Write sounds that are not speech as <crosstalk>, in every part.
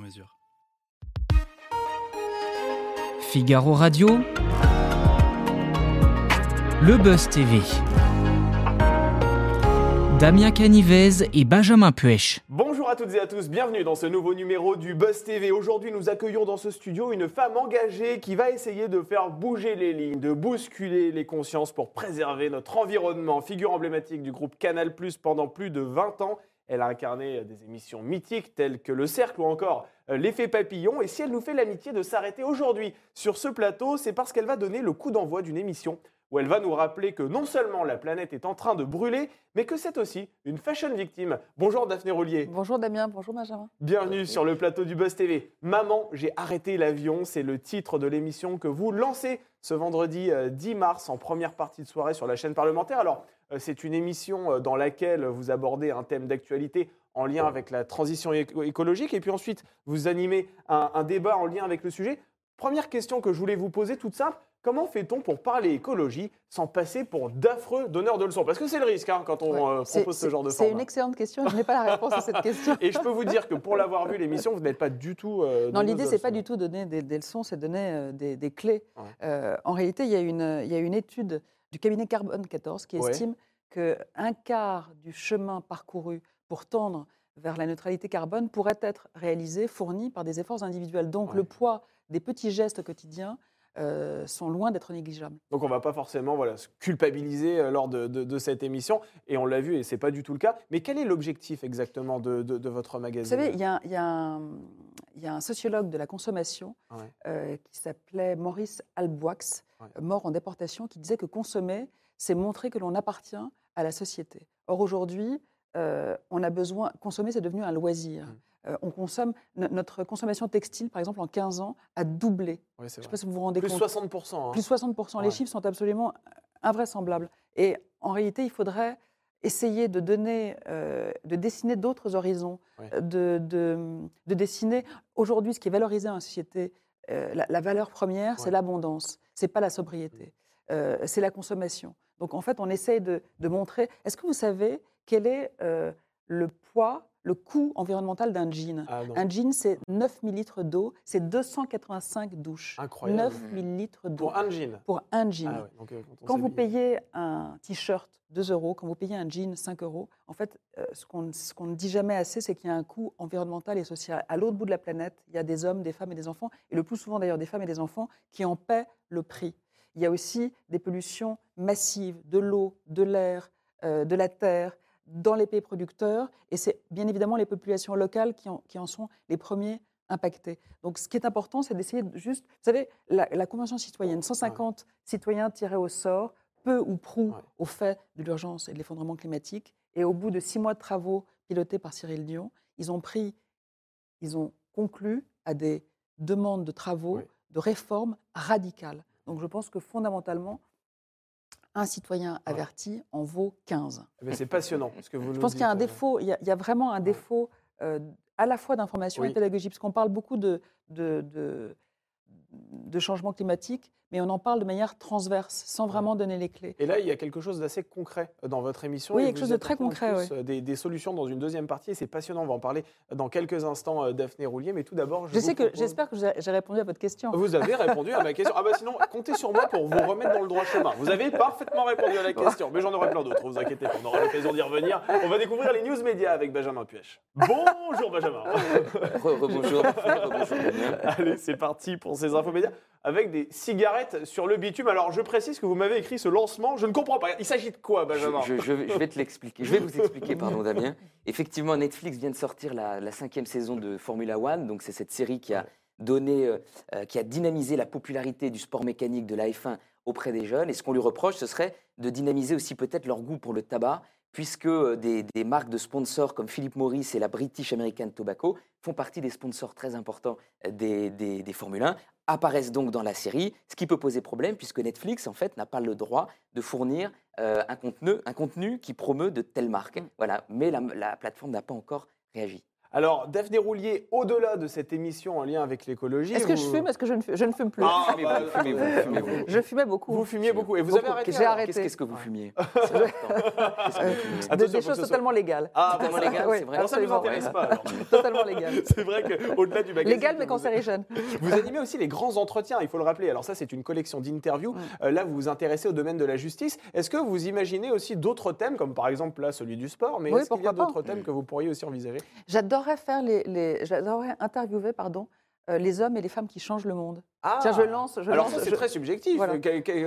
mesure. Figaro Radio, Le Buzz TV. Damien Canivez et Benjamin Puech. Bonjour à toutes et à tous, bienvenue dans ce nouveau numéro du Buzz TV. Aujourd'hui, nous accueillons dans ce studio une femme engagée qui va essayer de faire bouger les lignes, de bousculer les consciences pour préserver notre environnement. Figure emblématique du groupe Canal Plus pendant plus de 20 ans, elle a incarné des émissions mythiques telles que Le Cercle ou encore euh, L'effet papillon. Et si elle nous fait l'amitié de s'arrêter aujourd'hui sur ce plateau, c'est parce qu'elle va donner le coup d'envoi d'une émission où elle va nous rappeler que non seulement la planète est en train de brûler, mais que c'est aussi une fashion victime. Bonjour Daphné Roulier. Bonjour Damien, bonjour Benjamin. Bienvenue sur le plateau du Buzz TV. Maman, j'ai arrêté l'avion, c'est le titre de l'émission que vous lancez ce vendredi euh, 10 mars en première partie de soirée sur la chaîne parlementaire. Alors, euh, c'est une émission euh, dans laquelle vous abordez un thème d'actualité en lien avec la transition éco- écologique et puis ensuite vous animez un, un débat en lien avec le sujet. Première question que je voulais vous poser toute simple, comment fait-on pour parler écologie sans passer pour d'affreux donneurs de leçons? Parce que c'est le risque hein, quand on Ouais. euh, C'est- propose ce c'est- genre de C'est format. une excellente question, je n'ai pas la réponse à cette question. <laughs> Et je peux vous dire que pour l'avoir vu l'émission, vous n'êtes pas du tout. euh, Non, l'idée, de c'est pas du tout donner des, des leçons, c'est donner euh, des, des clés. Ouais. Euh, en réalité, il y, a une, il y a une étude du cabinet Carbone 14 qui Ouais. estime qu'un quart du chemin parcouru pour tendre vers la neutralité carbone pourrait être réalisé, fourni par des efforts individuels. Donc Ouais. le poids des petits gestes quotidiens euh, sont loin d'être négligeables. Donc on va pas forcément voilà, se culpabiliser euh, lors de, de- de cette émission. Et on l'a vu, et c'est pas du tout le cas. Mais quel est l'objectif exactement de, votre magazine? Vous savez, il y, a un- y y a sociologue de la consommation Ouais. euh, qui s'appelait Maurice Alboix, Ouais. mort en déportation, qui disait que consommer, c'est montrer que l'on appartient à la société. Or, aujourd'hui, euh, on a besoin. Consommer, c'est devenu un loisir. Mm. Euh, on consomme. no- notre consommation textile, par exemple, en 15 ans, a doublé. Je ne sais pas si vous vous rendez Plus compte. 60%. hein. Plus 60%. Ouais. Les chiffres sont absolument invraisemblables. Et en réalité, il faudrait essayer de donner, euh, de dessiner d'autres horizons, de, de- de dessiner. Aujourd'hui, ce qui est valorisé en société, euh, la, la valeur première, c'est l'abondance. C'est pas la sobriété. Euh, c'est la consommation. Donc en fait, on essaye de, de montrer. Est-ce que vous savez quel est euh, le poids, le coût environnemental d'un jean? Ah. Un jean, c'est 9 000 litres d'eau, c'est 285 douches. Incroyable. 9 000 litres d'eau Pour un jean? pour un jean. Ah ouais, donc, on Quand vous payez un t-shirt 2 euros, quand vous payez un jean 5 euros, en fait, euh, ce qu'on ne- dit jamais assez, c'est qu'il y a un coût environnemental et social. À l'autre bout de la planète, il y a des hommes, des femmes et des enfants, et le plus souvent d'ailleurs des femmes et des enfants, qui en paient le prix. Il y a aussi des pollutions massives de l'eau, de l'air, euh, de la terre, dans les pays producteurs, et c'est bien évidemment les populations locales qui en, qui en sont les premiers impactés. Donc ce qui est important, c'est d'essayer de juste... Vous savez, la, la Convention citoyenne, 150 citoyens tirés au sort, peu ou prou Ouais. au fait de l'urgence et de l'effondrement climatique. Et au bout de six mois de travaux pilotés par Cyril Dion, ils ont pris, ils ont conclu à des demandes de travaux, de réformes radicales. Donc je pense que fondamentalement, un citoyen averti en vaut 15. Eh ben, c'est passionnant. Ce que vous Je nous pense qu'il y a un euh. défaut, il y a, il y a vraiment un défaut euh, à la fois d'information et de pédagogie, parce qu'on parle beaucoup de, de, de, de changement climatique, mais on en parle de manière transverse, sans vraiment donner les clés. Et là, il y a quelque chose d'assez concret dans votre émission. Oui, et quelque chose de très concret, plus, euh, Des, des solutions dans une deuxième partie, et c'est passionnant. On va en parler dans quelques instants, euh, Daphné Roulier. Mais tout d'abord, je, Je vous sais que propose- j'espère que j'ai répondu à votre question. Vous avez répondu à ma question. Ah bah sinon, comptez sur moi pour vous remettre dans le droit chemin. Vous avez parfaitement répondu à la question, mais j'en aurai plein d'autres, vous inquiétez pas, on aura l'occasion d'y revenir. On va découvrir les news médias avec Benjamin Puech. Bonjour Benjamin Damien. Allez, c'est parti pour ces infos médias avec des cigarettes sur le bitume. Alors je précise que vous m'avez écrit ce lancement, je ne comprends pas. Il s'agit de quoi Benjamin Je, je- je vais te l'expliquer. Je vais vous expliquer, pardon Damien. Effectivement, Netflix vient de sortir la, la cinquième saison de Formula One. Donc c'est cette série qui a donné, euh, euh, qui a dynamisé la popularité du sport mécanique de la F1 auprès des jeunes. Et ce qu'on lui reproche, ce serait de dynamiser aussi peut-être leur goût pour le tabac, puisque euh, des, des marques de sponsors comme Philip Morris et la British American Tobacco font partie des sponsors très importants euh, des, des, des Formule 1, apparaissent donc dans la série, ce qui peut poser problème puisque Netflix en fait n'a pas le droit de fournir euh, un, contenu, un contenu qui promeut de telles marques. Voilà, mais la, la plateforme n'a pas encore réagi. Alors, Daphné Roulier, au-delà de cette émission en lien avec l'écologie. Est-ce que je vous- fume? Est-ce que je ne fume, je ne fume plus? Ah, Fumez-vous, bah, fumez-vous, fumez-vous. Je fumais beaucoup. Vous fumiez beaucoup et vous avez arrêté. J'ai arrêté. Qu'est-ce que vous fumiez? <laughs> Des, <laughs> des choses totalement légales. Ah, Totalement <laughs> légal, Oui, c'est vrai. alors ça ne absolument. intéresse pas. alors. Totalement légal. C'est vrai qu'au-delà du magazine. Légal mais vous- cancérigène. Vous animez aussi les grands entretiens, il faut le rappeler. Alors ça, c'est une collection d'interviews. Euh, là, vous vous intéressez au domaine de la justice. Est-ce que vous imaginez aussi d'autres thèmes, comme par exemple là, celui du sport, mais Oui, est-ce qu'il y a d'autres thèmes que vous pourriez aussi envisager? J'adorerais faire les, les- j'adorerais interviewer pardon euh, les hommes et les femmes qui changent le monde. ah. Tiens, je lance. Je Alors lance, ça, c'est je- très subjectif. Voilà.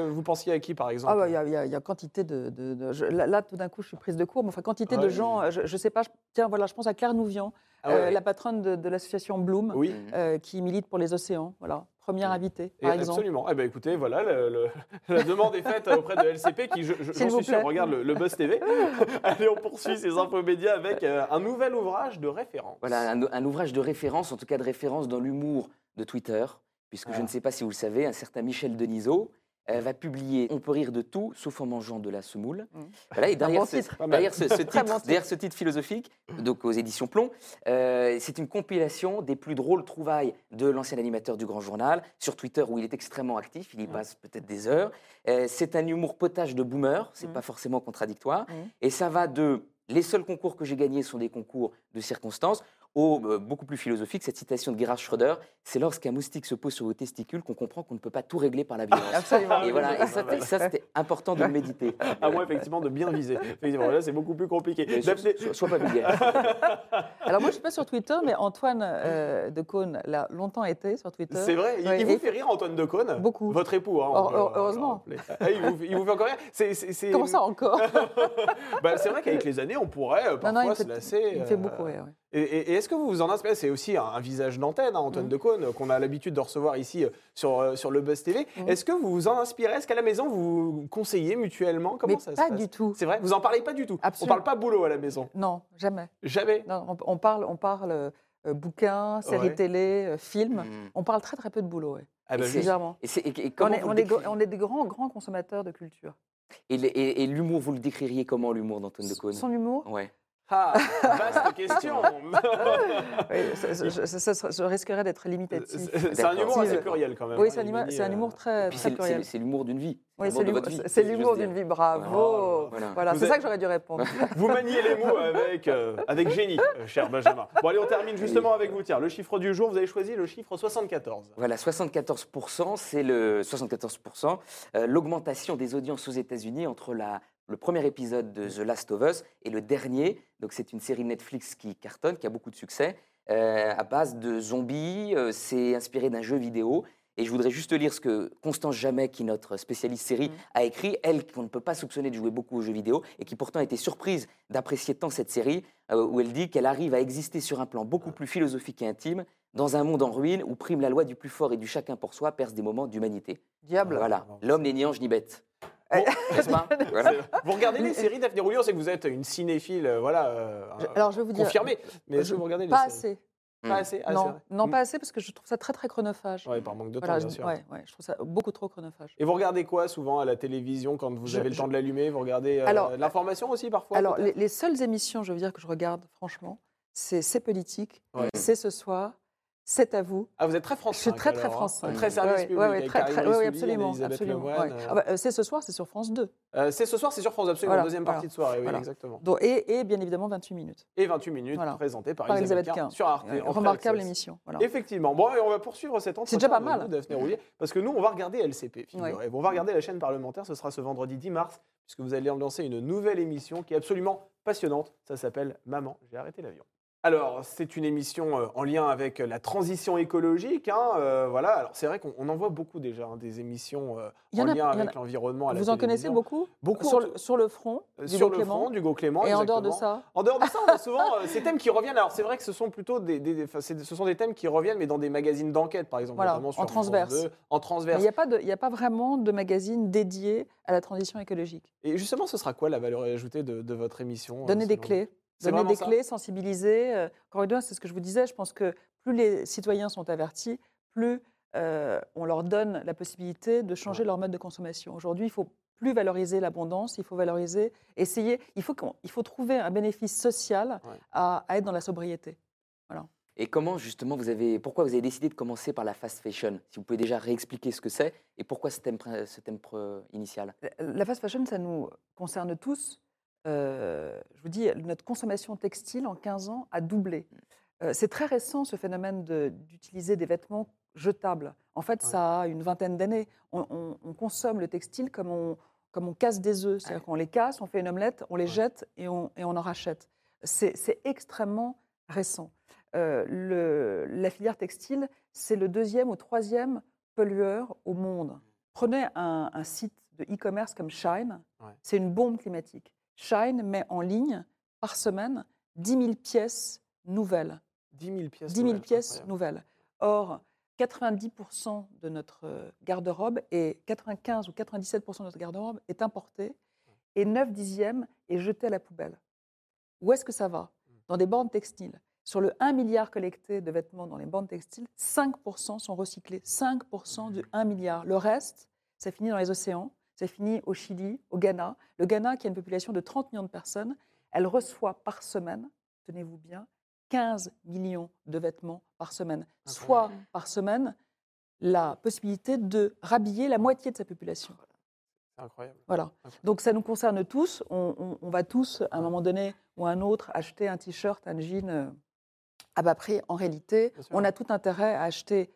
Vous pensiez à qui, par exemple Ah bah, il y, a- il y il y a quantité de, de- de- je- là, tout d'un coup je suis prise de court, mais enfin quantité Ouais. de gens. euh, Je, je sais pas. je- tiens voilà, je pense à Claire Nouvian, Ah ouais. euh, la patronne de, de l'association Bloom, Oui. Euh, qui milite pour les océans. Voilà, première invitée Et par exemple. absolument. Eh ben, écoutez, voilà, le- le- <laughs> la demande est faite auprès de LCP qui, je, je- S'il j'en vous suis sûr, plaît. regarde le, le Buzz TV. <laughs> Allez, on poursuit ces infos médias avec euh, un nouvel ouvrage de référence. Voilà, un, un ouvrage de référence, en tout cas de référence dans l'humour de Twitter, puisque Ah. je ne sais pas si vous le savez, un certain Michel Denisot euh, va publier On peut rire de tout, sauf en mangeant de la semoule. Mm. Voilà, et <laughs> derrière, bon ce, titre. Pas mal. derrière ce, ce <laughs> Très titre, bon titre. derrière ce titre philosophique, donc aux éditions Plomb, euh, c'est une compilation des plus drôles trouvailles de l'ancien animateur du Grand Journal sur Twitter où il est extrêmement actif, il y passe peut-être des heures. Euh, c'est un humour potage de boomer, c'est Mm. pas forcément contradictoire, Mm. et ça va de les seuls concours que j'ai gagnés sont des concours de circonstances au euh, beaucoup plus philosophique, cette citation de Gerhard Schröder, c'est lorsqu'un moustique se pose sur vos testicules qu'on comprend qu'on ne peut pas tout régler par la violence. Absolument. Et voilà, et ça, ça, c'était important de le méditer. À moins effectivement de bien viser. Effectivement, là, c'est beaucoup plus compliqué. Sois, sois- pas vulgaire. <laughs> Alors moi je suis pas sur Twitter, mais Antoine euh, de Caunes l'a longtemps été sur Twitter. C'est vrai, il, Ouais, il vous fait rire Antoine Decaune Beaucoup. Votre époux, hein, peut- heureusement. Ah, il, vous, il vous fait encore rire c'est- Comment ça encore? <laughs> Bah, C'est vrai qu'avec les années, on pourrait euh, Non, parfois non, il se fait, lasser. il me fait beaucoup rire. ouais. Et, et- et est-ce que vous vous en inspirez? C'est aussi un, un visage d'antenne, hein, Antoine Mhm. Decaune, qu'on a l'habitude de recevoir ici euh, sur, euh, sur le Buzz TV. Mhm. Est-ce que vous vous en inspirez? Est-ce qu'à la maison, vous vous conseillez mutuellement? Comment Mais ça se pas passe? du tout. C'est vrai? Vous en parlez pas du tout? Absolument. On parle pas boulot à la maison? Non, jamais. Jamais? Non, on, on parle, on parle euh, euh, bouquins, séries Ouais. télé, euh, films. Mm. On parle très très peu de boulot. Ouais. Ah bah, Et juste- c'est- Bizarrement. Et, c'est- et- et On est, on, on des grands, grands consommateurs de culture. Et, l'humour, vous le décririez comment l'humour d'Antoine de Caunes? Son humour, Ouais. Ah, <laughs> vaste question oui, ça- ça- <laughs> je, ça- ça- je risquerais d'être limitatif. C'est un humour assez pluriel quand même. Oui, hein, c'est un, euh, humour très, Puis très c'est- pluriel. c'est l'humour d'une vie. Oui, c'est l'humour d'une vie, bravo. Voilà. Voilà. Voilà, Vous c'est êtes- ça que j'aurais dû répondre. <laughs> Vous maniez les mots avec, euh, avec génie, euh, cher Benjamin. Bon, allez, on termine justement avec vous. Tiens, le chiffre du jour, vous avez choisi le chiffre 74. Voilà, 74%, c'est le 74%, euh, l'augmentation des audiences aux États-Unis entre la, le premier épisode de The Last of Us et le dernier. Donc c'est une série Netflix qui cartonne, qui a beaucoup de succès, euh, à base de zombies. euh, c'est inspiré d'un jeu vidéo. Et je voudrais juste lire ce que Constance Jamet, qui est notre spécialiste série, Mhm. a écrit, elle qu'on ne peut pas soupçonner de jouer beaucoup aux jeux vidéo, et qui pourtant a été surprise d'apprécier tant cette série, euh, où elle dit qu'elle arrive à exister sur un plan beaucoup plus philosophique et intime, dans un monde en ruine où prime la loi du plus fort et du chacun pour soi, perce des moments d'humanité. Diable. Voilà, l'homme n'est ni ange ni bête. Pas <laughs> Voilà. Vous regardez les séries Daphné Roulier, sait que vous êtes une cinéphile, euh, voilà, euh, Alors je vais vous dire. confirmée. Mais est-ce que vous regardez les Pas séries assez. Pas assez Ah, c'est non, non, pas assez parce que je trouve ça très très chronophage. Ouais, par manque de temps, bien je, sûr. ouais, ouais, je trouve ça beaucoup trop chronophage. Et vous regardez quoi souvent à la télévision quand vous Je- avez le je- temps de l'allumer? Vous regardez euh, l'information aussi parfois Alors, les, les seules émissions, je veux dire, que je regarde, franchement, c'est C'est politique, Ouais. c'est ce soir, c'est à vous. Ah, vous êtes très France Je suis 5, très très alors, hein. France 5. Très service Ouais, public. avec très, très- Rissouli, absolument. Absolument ouais. euh. Ah bah, euh, c'est ce soir, c'est sur France 2. Euh, c'est ce soir, c'est sur France Absolument, Voilà, deuxième voilà. partie de soirée, oui, Voilà. exactement. Donc, et, et bien évidemment 28 minutes Et 28 minutes présentées par, par Elisabeth Quint sur Arte. Ouais, Remarquable émission. Effectivement. Bon, et on va poursuivre cet entretien déjà pas mal. Daphné Roulier, parce que nous, on va regarder LCP. Ouais. On va regarder la chaîne parlementaire, ce sera ce vendredi 10 mars, puisque vous allez lancer une nouvelle émission qui est absolument passionnante. Ça s'appelle Maman, j'ai arrêté l'avion. Alors, c'est une émission euh, en lien avec euh, la transition écologique. hein, euh, voilà. Alors, c'est vrai qu'on on en voit beaucoup déjà, hein, des émissions euh, en en a- lien en avec l'environnement. Vous en connaissez beaucoup? Beaucoup, sur en le, tout- sur le front, du Sur le Clément? front, d'Hugo Clément. Et en dehors de ça? En dehors de ça, on a souvent euh, ces thèmes qui reviennent. Alors, c'est vrai que ce sont plutôt des, ce sont des thèmes qui reviennent, mais dans des magazines d'enquête, par exemple. Voilà, en sur France transverse. 2, en transverse. il n'y a, pas de- il y a pas vraiment de magazine dédié à la transition écologique. Et justement, ce sera quoi la valeur ajoutée de, de votre émission Donner des clés. Donner des ça clés, sensibiliser. euh, Encore une fois, c'est ce que je vous disais. Je pense que plus les citoyens sont avertis, plus euh, on leur donne la possibilité de changer Ouais. leur mode de consommation. Aujourd'hui, il faut plus valoriser l'abondance, il faut valoriser, essayer, il faut, il faut trouver un bénéfice social Ouais. à, à être dans la sobriété. Et comment justement vous avez, pourquoi vous avez décidé de commencer par la fast fashion? Si vous pouvez déjà réexpliquer ce que c'est et pourquoi ce thème, ce thème initial? La fast fashion, ça nous concerne tous. Euh, je vous dis, notre consommation textile en 15 ans a doublé. Euh, c'est très récent ce phénomène de- d'utiliser des vêtements jetables. En fait, Ouais. ça a une vingtaine d'années. On, on- on consomme le textile comme on, comme on casse des œufs. C'est-à-dire qu'on les casse, on fait une omelette, on les Ouais. jette et on, et on en rachète. C'est extrêmement récent. Euh, le- la filière textile, c'est le deuxième ou troisième pollueur au monde. Prenez un, un site de e-commerce comme Shine, c'est une bombe climatique. Shine met en ligne par semaine 10 000 pièces nouvelles. 10 000 pièces. 10 000 nouvelles, pièces incroyable. nouvelles. Or, 90% de notre euh, garde-robe et 95 ou 97% de notre garde-robe est importé et 9 dixièmes est jeté à la poubelle. Où est-ce que ça va? Dans des bandes textiles. Sur le 1 milliard collecté de vêtements dans les bandes textiles, 5% sont recyclés. 5% du 1 milliard. Le reste, ça finit dans les océans, ça finit au Chili, au Ghana. Le Ghana, qui a une population de 30 millions de personnes, elle reçoit par semaine, tenez-vous bien, 15 millions de vêtements par semaine. Soit par semaine, la possibilité de rhabiller la moitié de sa population. C'est incroyable. Voilà. Incroyable. Donc ça nous concerne tous. On, on- on va tous, à un moment donné ou à un autre, acheter un t-shirt, un jean euh, à bas prix. En réalité, on a tout intérêt à acheter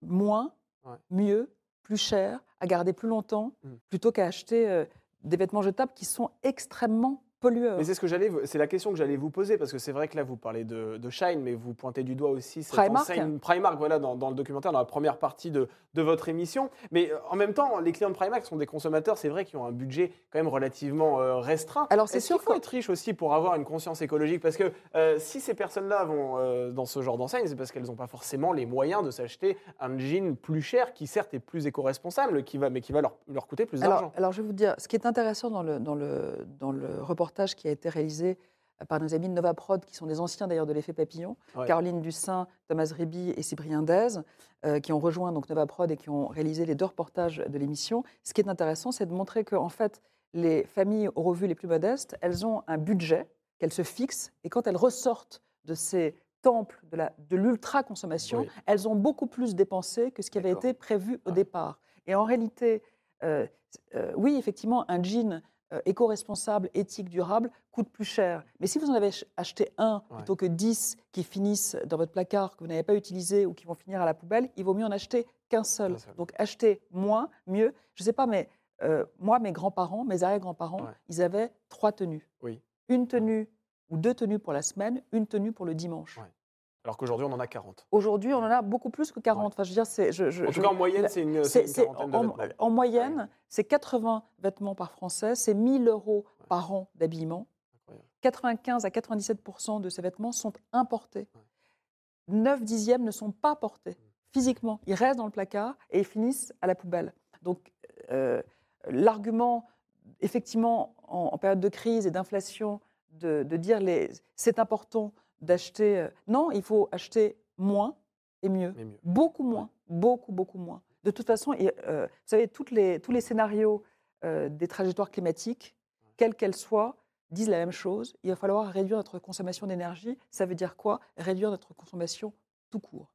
moins, Ouais. mieux, plus cher, à garder plus longtemps, Mm. plutôt qu'à acheter euh, des vêtements jetables qui sont extrêmement pollueurs. Mais c'est ce que j'allais, c'est la question que j'allais vous poser parce que c'est vrai que là vous parlez de, de Shine, mais vous pointez du doigt aussi cette Primark. enseigne Primark, voilà, dans, dans le documentaire, dans la première partie de, de votre émission. Mais euh, en même temps, les clients de Primark sont des consommateurs, c'est vrai, qui ont un budget quand même relativement euh, restreint. Alors, c'est Est-ce sûr qu'il faut que- être riche aussi pour avoir une conscience écologique? Parce que euh, si ces personnes-là vont euh, dans ce genre d'enseigne, c'est parce qu'elles n'ont pas forcément les moyens de s'acheter un jean plus cher, qui certes est plus éco-responsable, qui va, mais qui va leur, leur coûter plus Alors, d'argent. alors, je vais vous dire, ce qui est intéressant dans le, dans le, dans le reportage qui a été réalisé euh, par nos amis de Nova Prod, qui sont des anciens d'ailleurs de l'effet papillon, Ouais. Caroline Dussin, Thomas Riby et Cyprien Dez, euh, qui ont rejoint donc Nova Prod et qui ont réalisé les deux reportages de l'émission. Ce qui est intéressant, c'est de montrer que en fait, les familles aux revues les plus modestes, elles ont un budget qu'elles se fixent, et quand elles ressortent de ces temples de l'ultra-consommation, Oui. elles ont beaucoup plus dépensé que ce qui avait été prévu au Ouais. départ. Et en réalité, euh, euh, oui, effectivement, un jean euh, éco-responsable, éthique, durable coûte plus cher. Mais si vous en avez ach- acheté un Ouais. plutôt que 10 qui finissent dans votre placard, que vous n'avez pas utilisé ou qui vont finir à la poubelle, il vaut mieux en acheter qu'un seul. Donc acheter moins, mieux. Je ne sais pas, mais euh, moi, mes grands-parents, mes arrière-grands-parents, Ouais. ils avaient trois tenues. Oui. Une tenue ou deux tenues pour la semaine, une tenue pour le dimanche. Alors qu'aujourd'hui, on en a 40. Aujourd'hui, on en a beaucoup plus que 40. Enfin, je veux dire, c'est... je- je- En tout cas, en moyenne, c'est une, c'est quarantaine de en, vêtements. en moyenne, c'est 80 vêtements par Français, c'est 1000 euros par an d'habillement. Incroyable. 95 à 97% de ces vêtements sont importés. 9 dixièmes ne sont pas portés physiquement. Ils restent dans le placard et ils finissent à la poubelle. Donc, euh, l'argument, effectivement, en, en période de crise et d'inflation, de, de dire les, c'est important d'acheter. euh, non, il faut acheter moins et mieux. Beaucoup moins, beaucoup, beaucoup moins. De toute façon, et, euh, vous savez, toutes les, tous les scénarios euh, des trajectoires climatiques, quelles qu'elles soient, disent la même chose. Il va falloir réduire notre consommation d'énergie. Ça veut dire quoi? Réduire notre consommation tout court.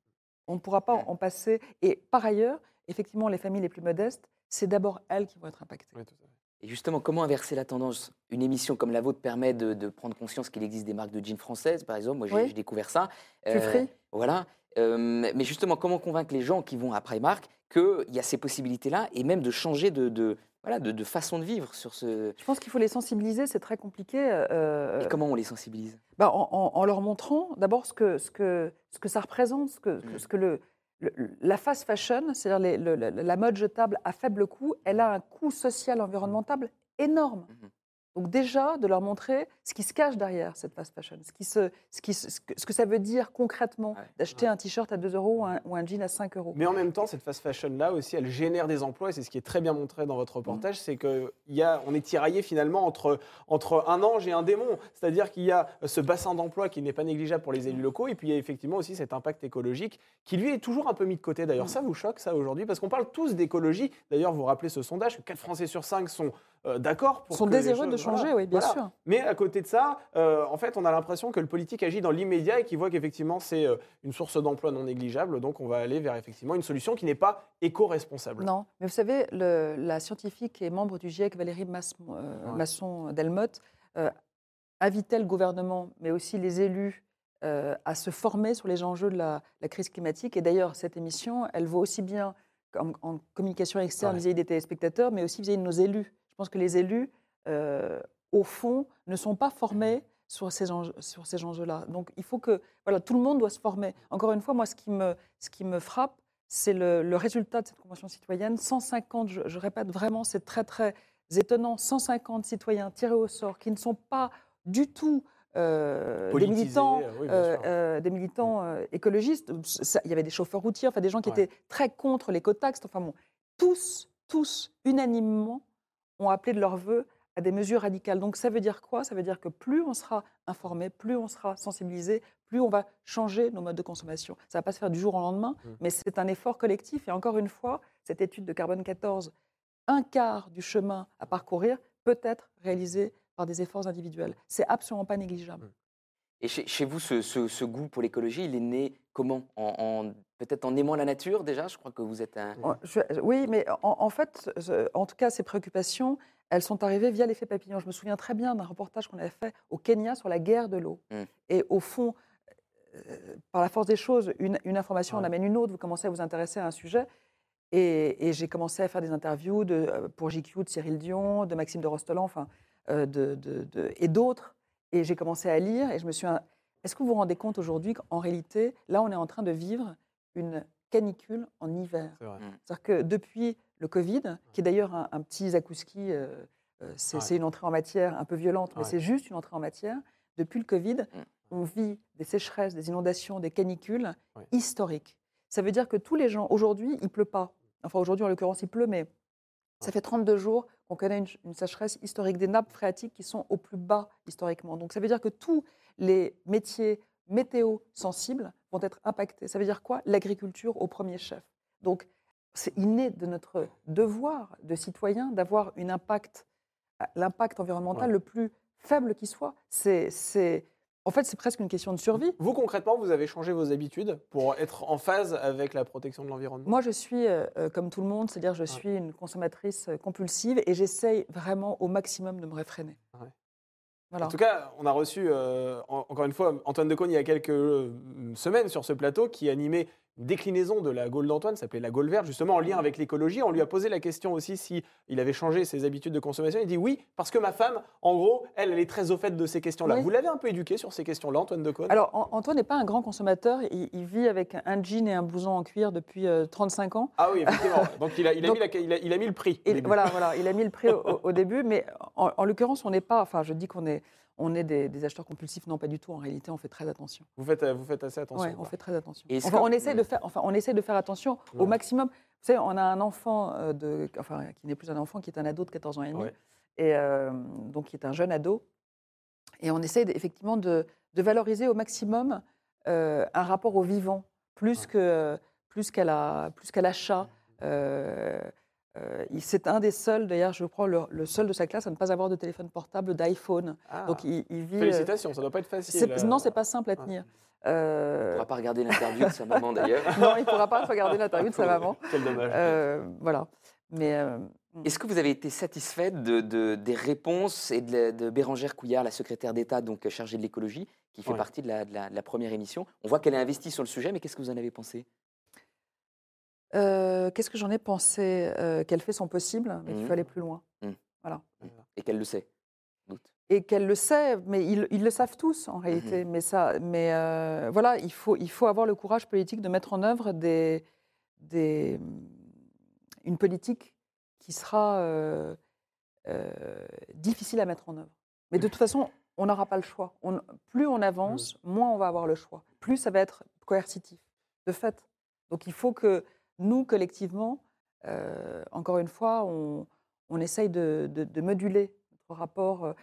On ne pourra pas en passer. Et par ailleurs, effectivement, les familles les plus modestes, c'est d'abord elles qui vont être impactées. Tout à fait. Et justement, comment inverser la tendance? Une émission comme la vôtre permet de, de prendre conscience qu'il existe des marques de jeans françaises, par exemple. Moi, j'ai Oui. découvert ça. Tu ferais Voilà. Euh, mais justement, comment convaincre les gens qui vont à Primark qu'il y a ces possibilités-là et même de changer de, de, voilà, de, de façon de vivre sur ce. Je pense qu'il faut les sensibiliser, c'est très compliqué. euh, Et comment on les sensibilise? bah, en, en- en leur montrant d'abord ce que, ce, que, ce que ça représente, ce que, ce que le, le- la fast fashion, c'est-à-dire la, mode jetable à faible coût, elle a un coût social environnemental énorme. Mhm. Donc déjà, de leur montrer ce qui se cache derrière cette fast fashion, ce, qui se, ce, qui, ce, que, ce que ça veut dire concrètement Ouais. d'acheter un t-shirt à 2 euros ou un, ou un jean à 5 euros. Mais en même temps, cette fast fashion-là aussi, elle génère des emplois. Et c'est ce qui est très bien montré dans votre reportage, c'est qu'on est tiraillé finalement entre, entre un ange et un démon. C'est-à-dire qu'il y a ce bassin d'emploi qui n'est pas négligeable pour les élus locaux. Et puis il y a effectivement aussi cet impact écologique qui, lui, est toujours un peu mis de côté. D'ailleurs, Mm. ça vous choque, ça, aujourd'hui? Parce qu'on parle tous d'écologie. D'ailleurs, vous rappelez ce sondage que 4 Français sur 5 sont euh, d'accord pour Ils sont désireux de changer, voilà. oui, bien Voilà. sûr. Mais à côté de ça, euh, en fait, on a l'impression que le politique agit dans l'immédiat et qu'il voit qu'effectivement, c'est euh, une source d'emploi non négligeable. Donc, on va aller vers effectivement une solution qui n'est pas éco-responsable. Non, mais vous savez, le- la scientifique et membre du GIEC, Valérie Mas- Ouais. Masson-Delmotte, invitait le gouvernement, mais aussi les élus, euh, à se former sur les enjeux de la, la crise climatique. Et d'ailleurs, cette émission, elle vaut aussi bien en, en communication externe Ouais. vis-à-vis des téléspectateurs, mais aussi vis-à-vis de nos élus. Je pense que les élus, euh, au fond, ne sont pas formés sur ces enjeux, sur ces enjeux-là. Donc, il faut que voilà, tout le monde doit se former. Encore une fois, moi, ce qui me, ce qui me frappe, c'est le, le résultat de cette convention citoyenne. 150, je, je répète vraiment, c'est très très étonnant, 150 citoyens tirés au sort qui ne sont pas du tout euh, des militants, euh, oui, euh, sûr. euh, des militants écologistes. Ça, Il y avait des chauffeurs routiers, enfin des gens qui Ouais. étaient très contre l'écotaxe. Enfin bon, tous, tous, unanimement, ont appelé de leur vœu à des mesures radicales. Donc ça veut dire quoi? Ça veut dire que plus on sera informé, plus on sera sensibilisé, plus on va changer nos modes de consommation. Ça ne va pas se faire du jour au lendemain, Mm. mais c'est un effort collectif. Et encore une fois, cette étude de Carbone 14, un quart du chemin à parcourir peut être réalisé par des efforts individuels. C'est absolument pas négligeable. Et chez, chez vous, ce, ce- ce goût pour l'écologie, il est né comment? En, en- Peut-être en aimant la nature déjà Je crois que vous êtes un. Je- oui, mais en, en fait, je- en tout cas, ces préoccupations, elles sont arrivées via l'effet papillon. Je me souviens très bien d'un reportage qu'on avait fait au Kenya sur la guerre de l'eau. Mm. Et au fond, euh, par la force des choses, une, une information en Ouais. amène une autre. Vous commencez à vous intéresser à un sujet. Et, et j'ai commencé à faire des interviews de, euh, pour JQ de Cyril Dion, de Maxime de Rostolan, enfin, euh, de- et d'autres. Et j'ai commencé à lire et je me suis. Est-ce que vous vous rendez compte aujourd'hui qu'en réalité, là, on est en train de vivre une canicule en hiver? C'est vrai. c'est-à-dire que depuis le Covid, qui est d'ailleurs un, un petit zakouski, euh, euh, c'est Ouais. une entrée en matière un peu violente, mais Ouais. c'est juste une entrée en matière. Depuis le Covid, Mm. on vit des sécheresses, des inondations, des canicules Ouais. historiques. Ça veut dire que tous les gens, aujourd'hui, il pleut pas. Enfin, aujourd'hui, en l'occurrence, il pleut, mais ça fait 32 jours qu'on connaît une, une sécheresse historique des nappes phréatiques qui sont au plus bas historiquement. Donc, ça veut dire que tous les métiers météo sensibles vont être impactés. Ça veut dire quoi? L'agriculture au premier chef. Donc, c'est inné de notre devoir de citoyen d'avoir l'impact environnemental Ouais. le plus faible qui soit. C'est, en fait, c'est presque une question de survie. Vous, concrètement, vous avez changé vos habitudes pour être en phase avec la protection de l'environnement? Moi, je suis euh, euh, comme tout le monde, c'est-à-dire je suis une consommatrice euh, compulsive et j'essaye vraiment au maximum de me réfréner. Ouais. Voilà. En tout cas, on a reçu, euh, en- encore une fois, Antoine Decaune il y a quelques semaines sur ce plateau qui animait déclinaison de la Gaule d'Antoine, s'appelait la Gaule verte, justement en lien avec l'écologie. On lui a posé la question aussi si il avait changé ses habitudes de consommation. Il dit oui, parce que ma femme, en gros, elle, elle est très au fait de ces questions-là. Oui. Vous l'avez un peu éduqué sur ces questions-là, Antoine Decaune? Alors, An- Antoine n'est pas un grand consommateur. Il, il vit avec un jean et un blouson en cuir depuis euh, 35 ans. Ah oui, effectivement. <laughs> Donc il a, il a Donc- mis, la- il a- il a mis le prix. au Et début. voilà, voilà, il a mis le prix au, au début, mais en, en l'occurrence, on n'est pas. Enfin, je dis qu'on est, on est des, des acheteurs compulsifs. Non, pas du tout. En réalité, on fait très attention. Vous faites, vous faites assez attention. Ouais, on fait très attention. Enfin, que- on essaie de faire. Enfin, on essaie de faire attention Ouais. au maximum. Vous savez, on a un enfant euh, de, enfin, qui n'est plus un enfant, qui est un ado de 14 ans et demi, Ouais. et euh, donc qui est un jeune ado. Et on essaie effectivement de, de valoriser au maximum euh, un rapport au vivant, plus Ouais. que plus qu'à la, plus qu'à l'achat. Euh, euh, il- c'est un des seuls, d'ailleurs, je crois, le, le seul de sa classe à ne pas avoir de téléphone portable, d'iPhone. Ah, Donc il, il vit. euh, Félicitations, ça doit pas être facile. c'est- euh. non, c'est pas simple à Ah. tenir. On ne Euh, pourra pas regarder l'interview de sa maman <laughs> d'ailleurs. non, il ne pourra pas regarder l'interview de sa maman. Quel dommage. Euh, voilà. Mais euh, Est-ce que vous avez été satisfaite de, de- des réponses et de, Bérangère Couillard, la secrétaire d'État donc chargée de l'écologie, qui fait Ouais. partie de la, de la- de la première émission? On voit qu'elle est investie sur le sujet, mais qu'est-ce que vous en avez pensé? Euh, Qu'est-ce que j'en ai pensé Euh, Qu'elle fait son possible, mais qu'il Mhm. faut aller plus loin. Et qu'elle le sait. Doute. Et qu'elle le sait, mais ils, ils le savent tous en Mhm. réalité. Mais, ça, mais euh, voilà, il faut, il faut avoir le courage politique de mettre en œuvre des, des, une politique qui sera euh, difficile à mettre en œuvre. Mais de toute façon, on n'aura pas le choix. On- plus on avance, moins on va avoir le choix. Plus ça va être coercitif, de fait. Donc il faut que nous, collectivement, euh, encore une fois, on, on essaye de, de- de moduler notre rapport. euh,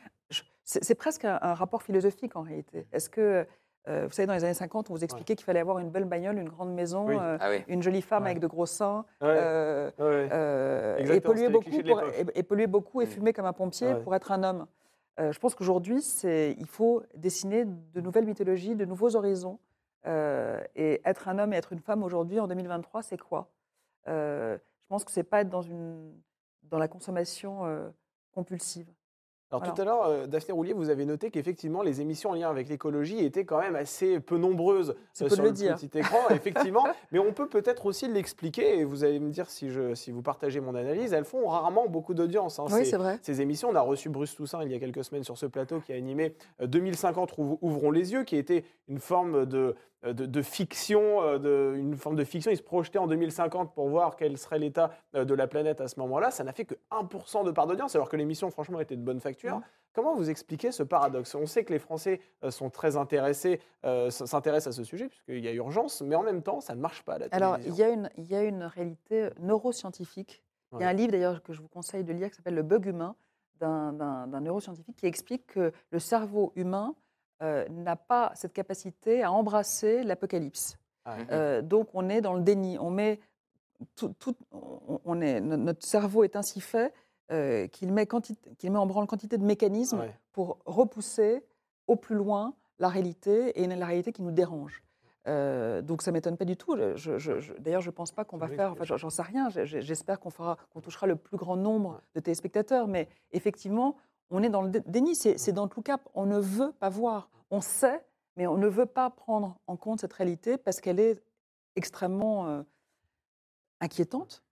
C'est presque un, un rapport philosophique en réalité. Est-ce que, euh, vous savez, dans les années 50, on vous expliquait qu'il fallait avoir une belle bagnole, une grande maison, Oui. euh, Ah oui. une jolie femme Ouais. avec de gros seins, Ouais, euh, et, polluer beaucoup pour, et, et polluer beaucoup et Mm. fumer comme un pompier pour être un homme. Je pense qu'aujourd'hui, il faut dessiner de nouvelles mythologies, de nouveaux horizons. Euh, et être un homme et être une femme aujourd'hui, en 2023, c'est quoi? Euh, Je pense que c'est pas être dans, une, dans la consommation euh, compulsive. Alors tout à l'heure, Daphné Roulier, vous avez noté qu'effectivement, les émissions en lien avec l'écologie étaient quand même assez peu nombreuses sur le le dire. petit écran, effectivement. <laughs> Mais on peut peut-être aussi l'expliquer, et vous allez me dire si, je, si vous partagez mon analyse, elles font rarement beaucoup d'audience. hein. oui, C'est- vrai. ces émissions. On a reçu Bruce Toussaint il y a quelques semaines sur ce plateau qui a animé euh, 2050 Ouv- Ouvrons les yeux, qui était une forme de, de, de fiction, euh, de, une forme de fiction. Il se projetait en 2050 pour voir quel serait l'état euh, de la planète à ce moment-là. Ça n'a fait que 1% de part d'audience, alors que l'émission, franchement, était de bonne facture. Mhm. Comment vous expliquez ce paradoxe? On sait que les Français euh, sont très intéressés, euh, s'intéressent à ce sujet, puisqu'il y a urgence, mais en même temps, ça ne marche pas à la Alors, il y, a une, il y a une réalité neuroscientifique. Il y a un livre d'ailleurs que je vous conseille de lire qui s'appelle Le bug humain d'un neuroscientifique qui explique que le cerveau humain euh, n'a pas cette capacité à embrasser l'apocalypse. Ah. Euh, donc on est dans le déni. On met tout, tout- on, est, no- notre cerveau est ainsi fait euh, qu'il met, met en branle quantité de mécanismes Ouais. pour repousser au plus loin la réalité et la réalité qui nous dérange. Euh, donc ça m'étonne pas du tout. Je- je- je- je- D'ailleurs, je ne pense pas qu'on va Oui, faire. Enfin, j'en- sais rien. J'espère qu'on fera, qu'on touchera le plus grand nombre de téléspectateurs. Mais effectivement, on est dans le dé- déni. C'est dans tout cas, on ne veut pas voir. On sait, mais on ne veut pas prendre en compte cette réalité parce qu'elle est extrêmement euh, inquiétante.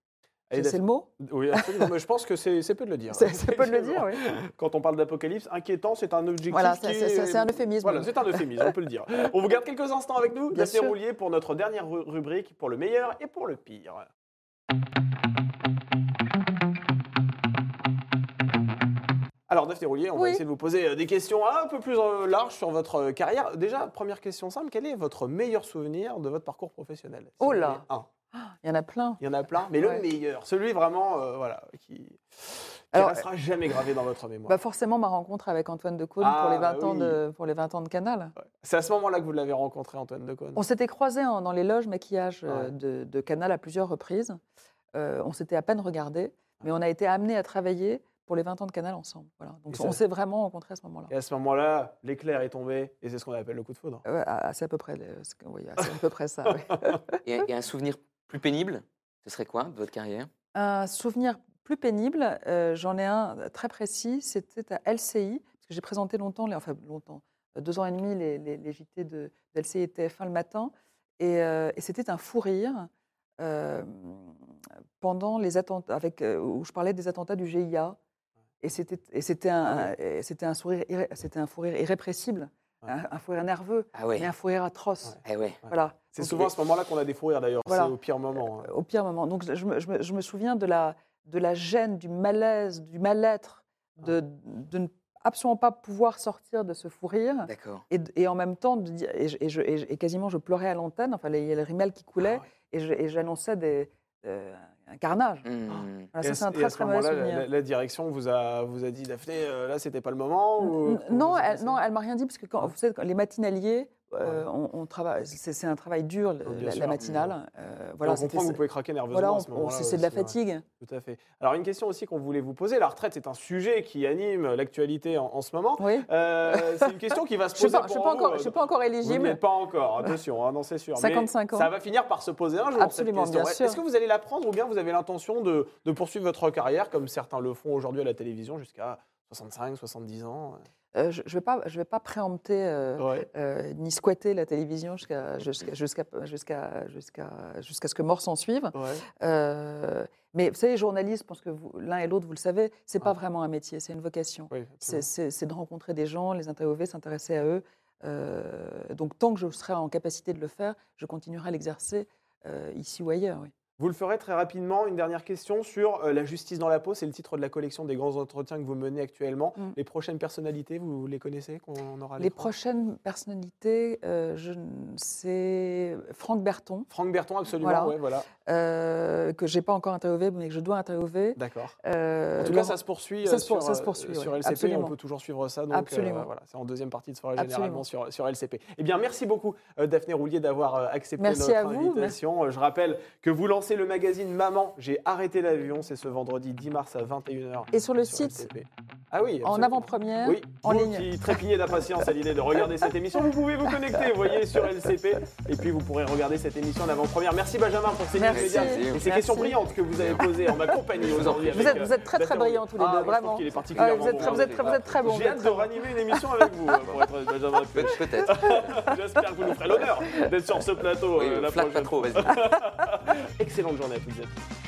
C'est le mot? <laughs> Oui, absolument. mais je pense que c'est peu de le dire. <laughs> C'est peu de le dire, oui. <laughs> Quand on parle d'apocalypse, inquiétant, c'est un objectif. Voilà, c'est- est- un euphémisme. Voilà, c'est un euphémisme, on peut le dire. On vous garde quelques instants avec nous, Bien. Roulier, pour notre dernière ru- rubrique, pour le meilleur et pour le pire. Alors, Daphné Roulier, on va essayer de vous poser euh, des questions un peu plus euh, larges sur votre euh, carrière. Déjà, première question simple, quel est votre meilleur souvenir de votre parcours professionnel? Si Oh là. un. Il y en a plein. Il y en a plein, mais le meilleur, celui vraiment euh, voilà, qui ne Alors, restera jamais gravé dans votre mémoire. Bah forcément, ma rencontre avec Antoine Decaune Ah, pour, les bah 20 ans oui. de, pour les 20 ans de Canal. C'est à ce moment-là que vous l'avez rencontré, Antoine Decaune. On s'était croisés en- dans les loges maquillage Ouais. de, de Canal à plusieurs reprises. Euh, on s'était à peine regardés, mais on a été amenés à travailler pour les 20 ans de Canal ensemble. Voilà. Donc ça- on s'est vraiment rencontrés à ce moment-là. Et à ce moment-là, l'éclair est tombé, et c'est ce qu'on appelle le coup de foudre. Ah, c'est à peu près, que- oui, à peu près ça. oui. Et, et un souvenir plus pénible, ce serait quoi de votre carrière? Un souvenir plus pénible, euh, j'en ai un très précis, c'était à LCI, parce que j'ai présenté longtemps, les- enfin longtemps, euh, deux ans et demi, les, les- les JT de, de LCI et TF1 le matin, et, euh, et c'était un fou rire euh, pendant les attentats, avec, euh, où je parlais des attentats du GIA, et c'était et c'était un, Ah et c'était un sourire, c'était un fou rire irrépressible, Ouais. un, un fou rire nerveux, Ah ouais. mais un fou rire atroce. Eh. Voilà. C'est souvent à ce moment-là qu'on a des fous rires d'ailleurs, Voilà. c'est au pire moment. hein. au pire moment. Donc je, je me, je me- je me souviens de la, de la gêne, du malaise, du mal-être, de, de ne absolument pas pouvoir sortir de ce fou rire. D'accord. Et, et en même temps, de et, quasiment je pleurais à l'antenne, enfin il y a le rimel qui coulait, Ah et j'annonçais des- euh, un carnage. Hmm. Voilà, Et ça c'est un très à ce très mauvais souvenir. la, la direction vous a, vous a dit Daphné, euh, là c'était pas le moment ou Non, elle, non, elle m'a rien dit parce que quand, vous savez, quand les matinaliers, euh, on, on travaille, c'est un travail dur, Oh, la, sûr. matinale. Euh, Et voilà, on comprend que vous pouvez craquer nerveusement voilà, à ce moment-là. c'est de la ouais. fatigue. Tout à fait. Alors une question aussi qu'on voulait vous poser, la retraite c'est un sujet qui anime l'actualité en, en ce moment. Oui. Euh, c'est une question qui va <laughs> se Je ne poser suis, pas- je vous, encore, euh, je suis pas encore Vous éligible. êtes pas encore, attention, hein, non, c'est sûr. Mais 55 ans. Ça va finir par se poser un jour. Absolument, cette question. bien sûr. Est-ce que vous allez la prendre ou bien vous avez l'intention de, de poursuivre votre carrière comme certains le font aujourd'hui à la télévision jusqu'à 65, 70 ans? Euh, je ne vais, pas- je vais pas préempter euh, Ouais. euh, ni squatter la télévision jusqu'à jusqu'à jusqu'à jusqu'à jusqu'à ce que mort s'en suive. Ouais. Mais vous savez, les journalistes, je pense que l'un et l'autre, vous le savez, c'est pas Ouais. vraiment un métier, c'est une vocation. Oui, C'est- de rencontrer des gens, les interviewer, s'intéresser à eux. Donc tant que je serai en capacité de le faire, je continuerai à l'exercer ici ou ailleurs. oui. Vous le ferez très rapidement. Une dernière question sur euh, la justice dans la peau. C'est le titre de la collection des grands entretiens que vous menez actuellement. Mm. Les prochaines personnalités, vous les connaissez qu'on aura Les prochaines personnalités, euh, je c'est Franck Berton, Franck Berton, absolument. Voilà. ouais, voilà. euh, que j'ai pas encore interviewé, mais que je dois interviewer. D'accord. Euh, En tout cas, ça se poursuit, ça sur, ça se poursuit, sur ouais. LCP. Absolument. On peut toujours suivre ça. Donc, Absolument. voilà, c'est en deuxième partie de soirée généralement sur, sur LCP. Eh bien, merci beaucoup, Daphné Roulier, d'avoir accepté Merci notre à vous, invitation. Je rappelle que vous lancez le magazine Maman, j'ai arrêté l'avion. C'est ce vendredi 10 mars à 21h. Et sur le site, LCP. Ah oui, en avant-première, Oui, en vous ligne. qui trépignez d'impatience à l'idée de regarder cette émission, vous pouvez vous connecter, vous voyez, sur LCP, et puis vous pourrez regarder cette émission en avant-première. Merci Benjamin pour ces Merci. médias et ces Merci. questions brillantes que vous avez posées en ma compagnie aujourd'hui. Vous vous êtes très très brillants tous les Ah, deux, trouve vraiment. qu'il est particulièrement vous, êtes très, vous, êtes très, vous êtes très bons. J'ai hâte de ranimer une émission avec vous, euh, pour être Benjamin. Peut-être. <laughs> J'espère que vous nous ferez l'honneur d'être sur ce plateau Oui, euh, la pas trop, vas-y. <laughs> Excellente journée à toutes et à tous.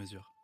mesure.